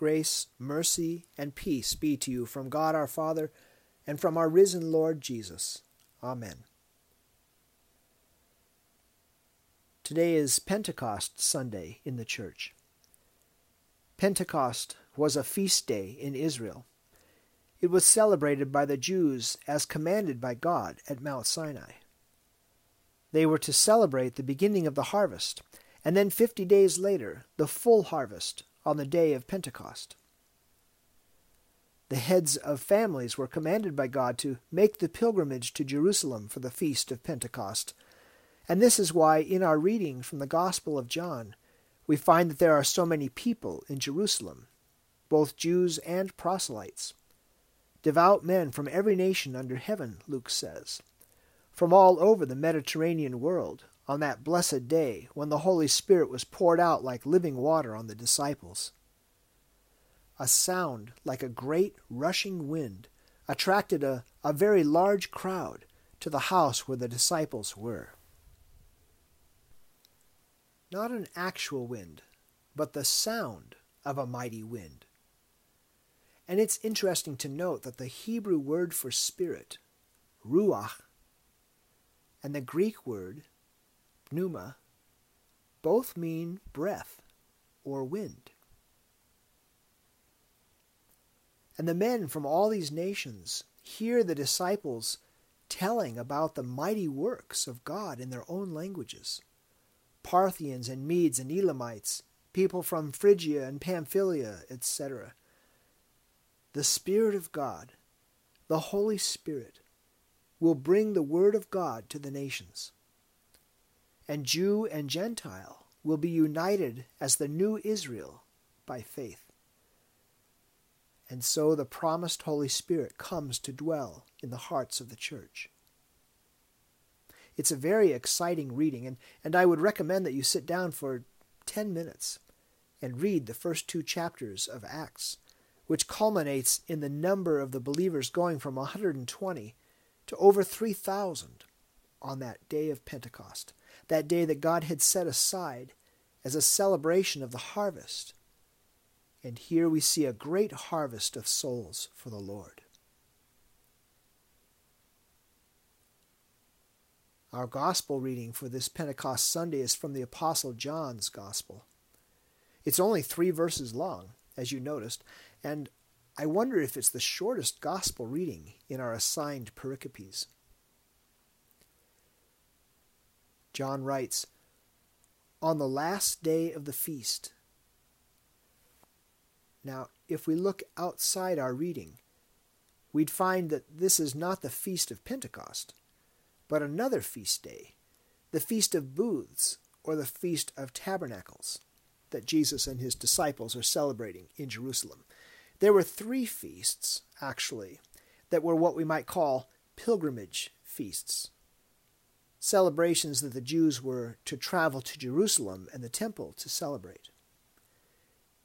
Grace, mercy, and peace be to you from God our Father and from our risen Lord Jesus. Amen. Today is Pentecost Sunday in the Church. Pentecost was a feast day in Israel. It was celebrated by the Jews as commanded by God at Mount Sinai. They were to celebrate the beginning of the harvest, and then fifty days later, the full harvest on the day of Pentecost. The heads of families were commanded by God to make the pilgrimage to Jerusalem for the feast of Pentecost. And this is why, in our reading from the Gospel of John, we find that there are so many people in Jerusalem, both Jews and proselytes. Devout men from every nation under heaven, Luke says, from all over the Mediterranean world, on that blessed day when the Holy Spirit was poured out like living water on the disciples. A sound like a great rushing wind attracted a, a very large crowd to the house where the disciples were. Not an actual wind, but the sound of a mighty wind. And it's interesting to note that the Hebrew word for spirit, ruach, and the Greek word pneuma, both mean breath or wind. And the men from all these nations hear the disciples telling about the mighty works of God in their own languages. Parthians and Medes and Elamites, people from Phrygia and Pamphylia, etc. The Spirit of God, the Holy Spirit, will bring the Word of God to the nations and Jew and Gentile will be united as the new Israel by faith. And so the promised Holy Spirit comes to dwell in the hearts of the church. It's a very exciting reading, and, and I would recommend that you sit down for 10 minutes and read the first two chapters of Acts, which culminates in the number of the believers going from 120 to over 3,000 on that day of Pentecost that day that God had set aside as a celebration of the harvest. And here we see a great harvest of souls for the Lord. Our gospel reading for this Pentecost Sunday is from the Apostle John's Gospel. It's only three verses long, as you noticed, and I wonder if it's the shortest gospel reading in our assigned pericopes. John writes, On the last day of the feast. Now, if we look outside our reading, we'd find that this is not the feast of Pentecost, but another feast day, the Feast of Booths, or the Feast of Tabernacles, that Jesus and his disciples are celebrating in Jerusalem. There were three feasts, actually, that were what we might call pilgrimage feasts celebrations that the Jews were to travel to Jerusalem and the temple to celebrate.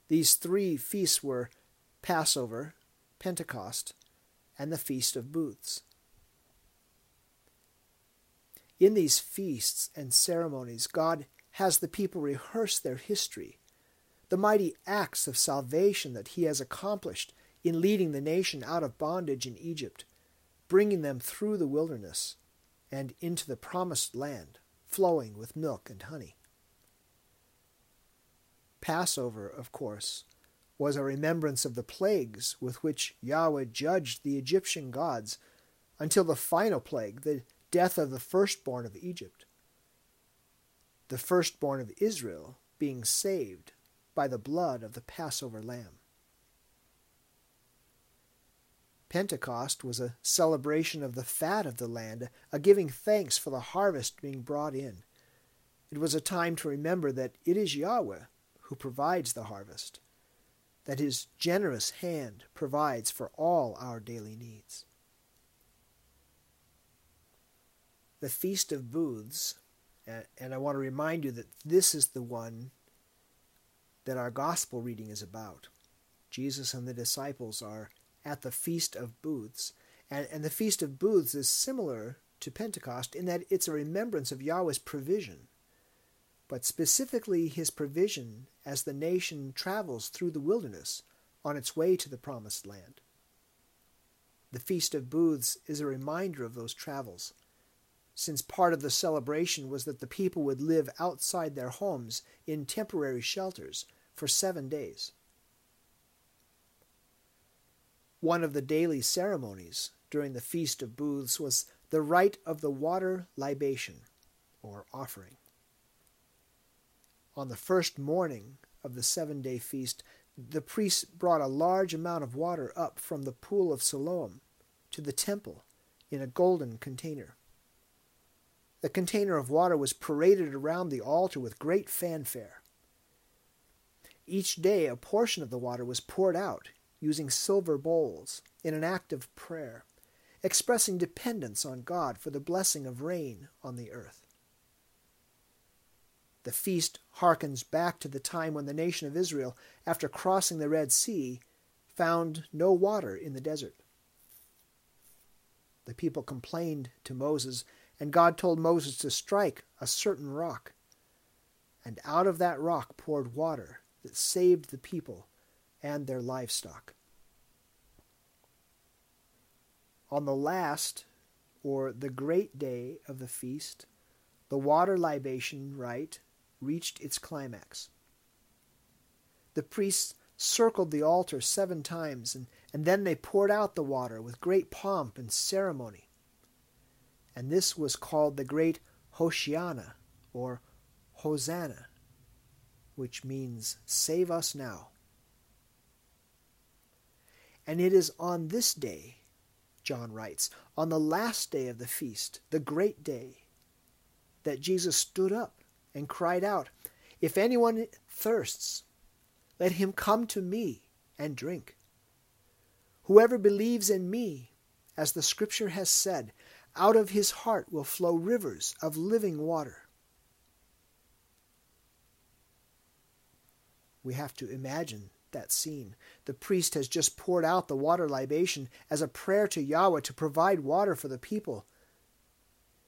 These three feasts were Passover, Pentecost, and the Feast of Booths. In these feasts and ceremonies, God has the people rehearse their history, the mighty acts of salvation that He has accomplished in leading the nation out of bondage in Egypt, bringing them through the wilderness and into the promised land, flowing with milk and honey. Passover, of course, was a remembrance of the plagues with which Yahweh judged the Egyptian gods until the final plague, the death of the firstborn of Egypt. The firstborn of Israel being saved by the blood of the Passover lamb. Pentecost was a celebration of the fat of the land, a giving thanks for the harvest being brought in. It was a time to remember that it is Yahweh who provides the harvest, that his generous hand provides for all our daily needs. The Feast of Booths, and I want to remind you that this is the one that our gospel reading is about. Jesus and the disciples are at the Feast of Booths. And, and the Feast of Booths is similar to Pentecost in that it's a remembrance of Yahweh's provision, but specifically his provision as the nation travels through the wilderness on its way to the Promised Land. The Feast of Booths is a reminder of those travels, since part of the celebration was that the people would live outside their homes in temporary shelters for seven days. One of the daily ceremonies during the Feast of Booths was the rite of the water libation, or offering. On the first morning of the seven day feast, the priests brought a large amount of water up from the pool of Siloam to the temple in a golden container. The container of water was paraded around the altar with great fanfare. Each day, a portion of the water was poured out using silver bowls in an act of prayer, expressing dependence on God for the blessing of rain on the earth. The feast harkens back to the time when the nation of Israel, after crossing the Red Sea, found no water in the desert. The people complained to Moses, and God told Moses to strike a certain rock. And out of that rock poured water that saved the people and their livestock. On the last, or the great day of the feast, the water libation rite reached its climax. The priests circled the altar seven times, and, and then they poured out the water with great pomp and ceremony. And this was called the great Hoshiana, or Hosanna, which means save us now. And it is on this day, John writes, on the last day of the feast, the great day, that Jesus stood up and cried out, If anyone thirsts, let him come to me and drink. Whoever believes in me, as the Scripture has said, out of his heart will flow rivers of living water. We have to imagine that scene. The priest has just poured out the water libation as a prayer to Yahweh to provide water for the people.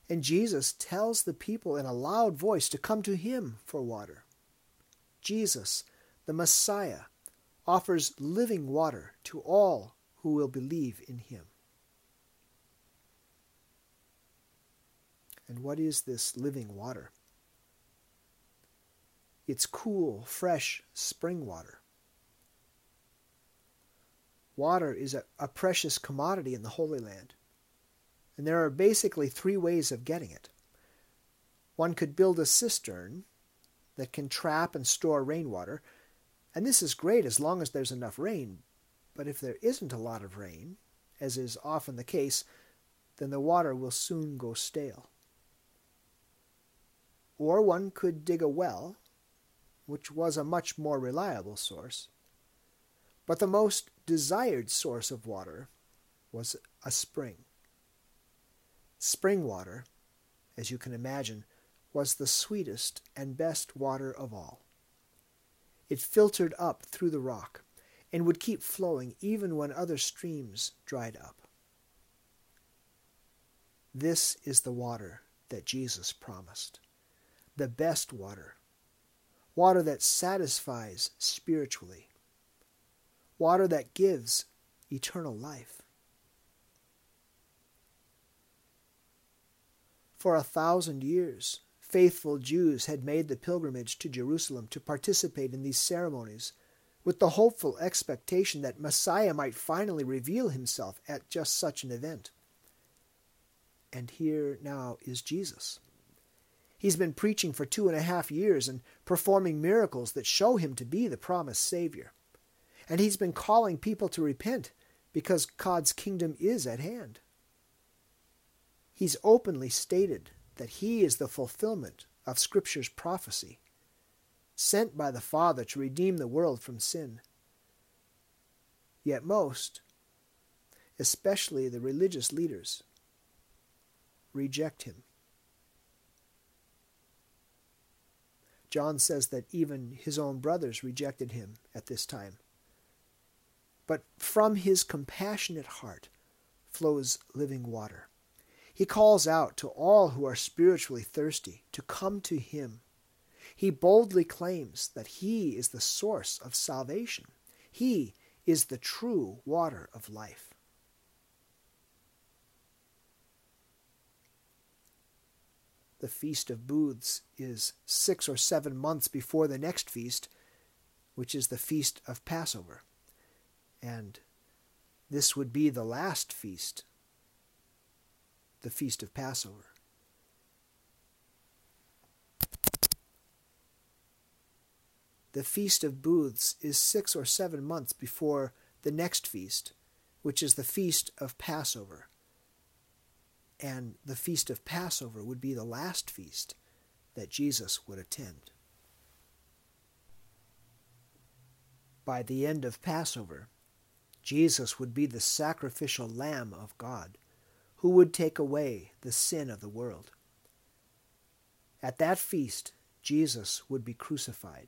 And Jesus tells the people in a loud voice to come to him for water. Jesus, the Messiah, offers living water to all who will believe in him. And what is this living water? It's cool, fresh spring water. Water is a, a precious commodity in the Holy Land. And there are basically three ways of getting it. One could build a cistern that can trap and store rainwater, and this is great as long as there's enough rain. But if there isn't a lot of rain, as is often the case, then the water will soon go stale. Or one could dig a well, which was a much more reliable source. But the most desired source of water was a spring. Spring water, as you can imagine, was the sweetest and best water of all. It filtered up through the rock and would keep flowing even when other streams dried up. This is the water that Jesus promised, the best water, water that satisfies spiritually, water that gives eternal life. For a thousand years, faithful Jews had made the pilgrimage to Jerusalem to participate in these ceremonies, with the hopeful expectation that Messiah might finally reveal himself at just such an event. And here now is Jesus. He's been preaching for two and a half years and performing miracles that show him to be the promised Savior. And he's been calling people to repent because God's kingdom is at hand. He's openly stated that he is the fulfillment of Scripture's prophecy, sent by the Father to redeem the world from sin. Yet most, especially the religious leaders, reject him. John says that even his own brothers rejected him at this time. But from his compassionate heart flows living water. He calls out to all who are spiritually thirsty to come to him. He boldly claims that he is the source of salvation. He is the true water of life. The Feast of Booths is six or seven months before the next feast, which is the Feast of Passover. And this would be the last feast, the Feast of Passover. The Feast of Booths is six or seven months before the next feast, which is the Feast of Passover. And the Feast of Passover would be the last feast that Jesus would attend. By the end of Passover, Jesus would be the sacrificial Lamb of God who would take away the sin of the world. At that feast, Jesus would be crucified.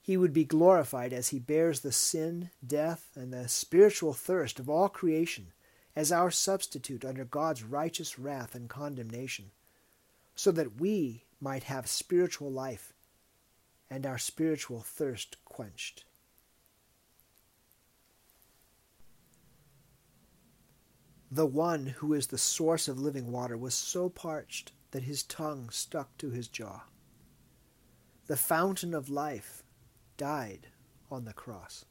He would be glorified as he bears the sin, death, and the spiritual thirst of all creation as our substitute under God's righteous wrath and condemnation, so that we might have spiritual life and our spiritual thirst quenched. The one who is the source of living water was so parched that his tongue stuck to his jaw. The fountain of life died on the cross.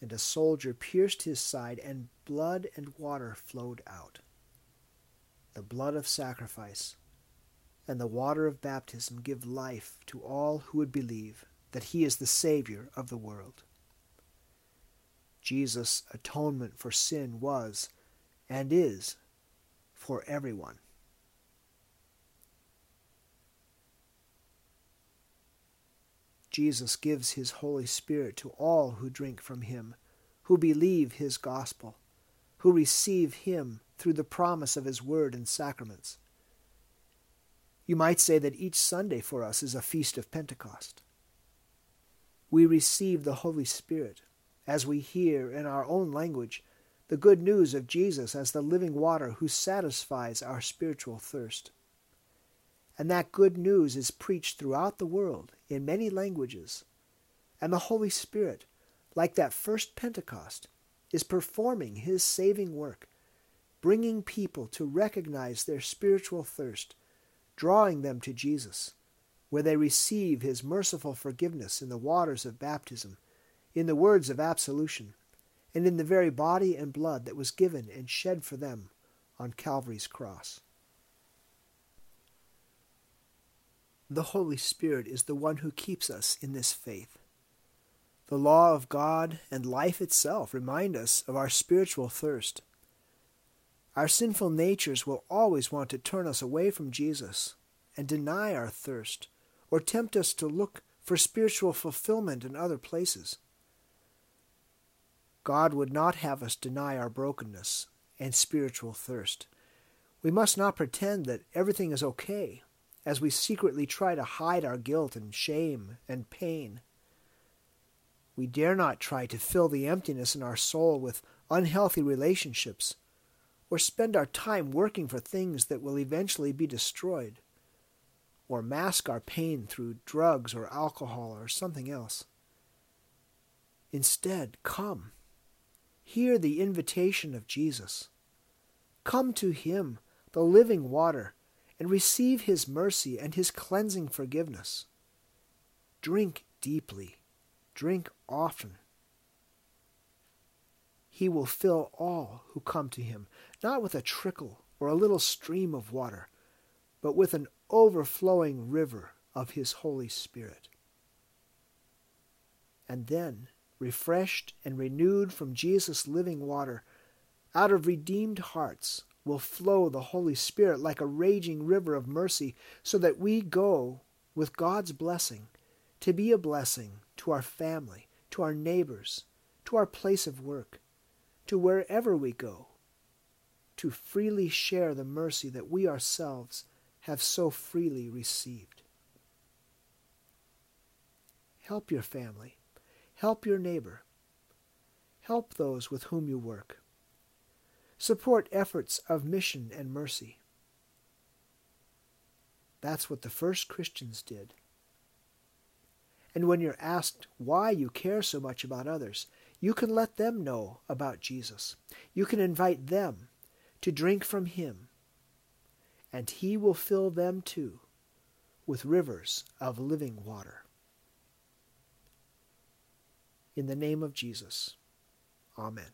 And a soldier pierced his side, and blood and water flowed out. The blood of sacrifice and the water of baptism give life to all who would believe that he is the Savior of the world. Jesus' atonement for sin was and is for everyone. Jesus gives his Holy Spirit to all who drink from him, who believe his gospel, who receive him through the promise of his word and sacraments. You might say that each Sunday for us is a feast of Pentecost. We receive the Holy Spirit as we hear in our own language the good news of Jesus as the living water who satisfies our spiritual thirst. And that good news is preached throughout the world in many languages. And the Holy Spirit, like that first Pentecost, is performing his saving work, bringing people to recognize their spiritual thirst, drawing them to Jesus, where they receive his merciful forgiveness in the waters of baptism, in the words of absolution, and in the very body and blood that was given and shed for them on Calvary's cross. The Holy Spirit is the one who keeps us in this faith. The law of God and life itself remind us of our spiritual thirst. Our sinful natures will always want to turn us away from Jesus and deny our thirst, or tempt us to look for spiritual fulfillment in other places. God would not have us deny our brokenness and spiritual thirst. We must not pretend that everything is okay as we secretly try to hide our guilt and shame and pain. We dare not try to fill the emptiness in our soul with unhealthy relationships or spend our time working for things that will eventually be destroyed or mask our pain through drugs or alcohol or something else. Instead, come. Hear the invitation of Jesus. Come to Him, the living water and receive his mercy and his cleansing forgiveness. Drink deeply, drink often. He will fill all who come to him, not with a trickle or a little stream of water, but with an overflowing river of his Holy Spirit. And then, refreshed and renewed from Jesus' living water, out of redeemed hearts will flow the Holy Spirit like a raging river of mercy, so that we go with God's blessing to be a blessing to our family, to our neighbors, to our place of work, to wherever we go, to freely share the mercy that we ourselves have so freely received. Help your family. Help your neighbor. Help those with whom you work support efforts of mission and mercy. That's what the first Christians did. And when you're asked why you care so much about others, you can let them know about Jesus. You can invite them to drink from him, and he will fill them too with rivers of living water. In the name of Jesus, Amen.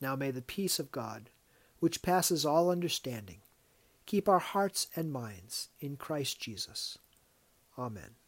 Now may the peace of God, which passes all understanding, keep our hearts and minds in Christ Jesus. Amen.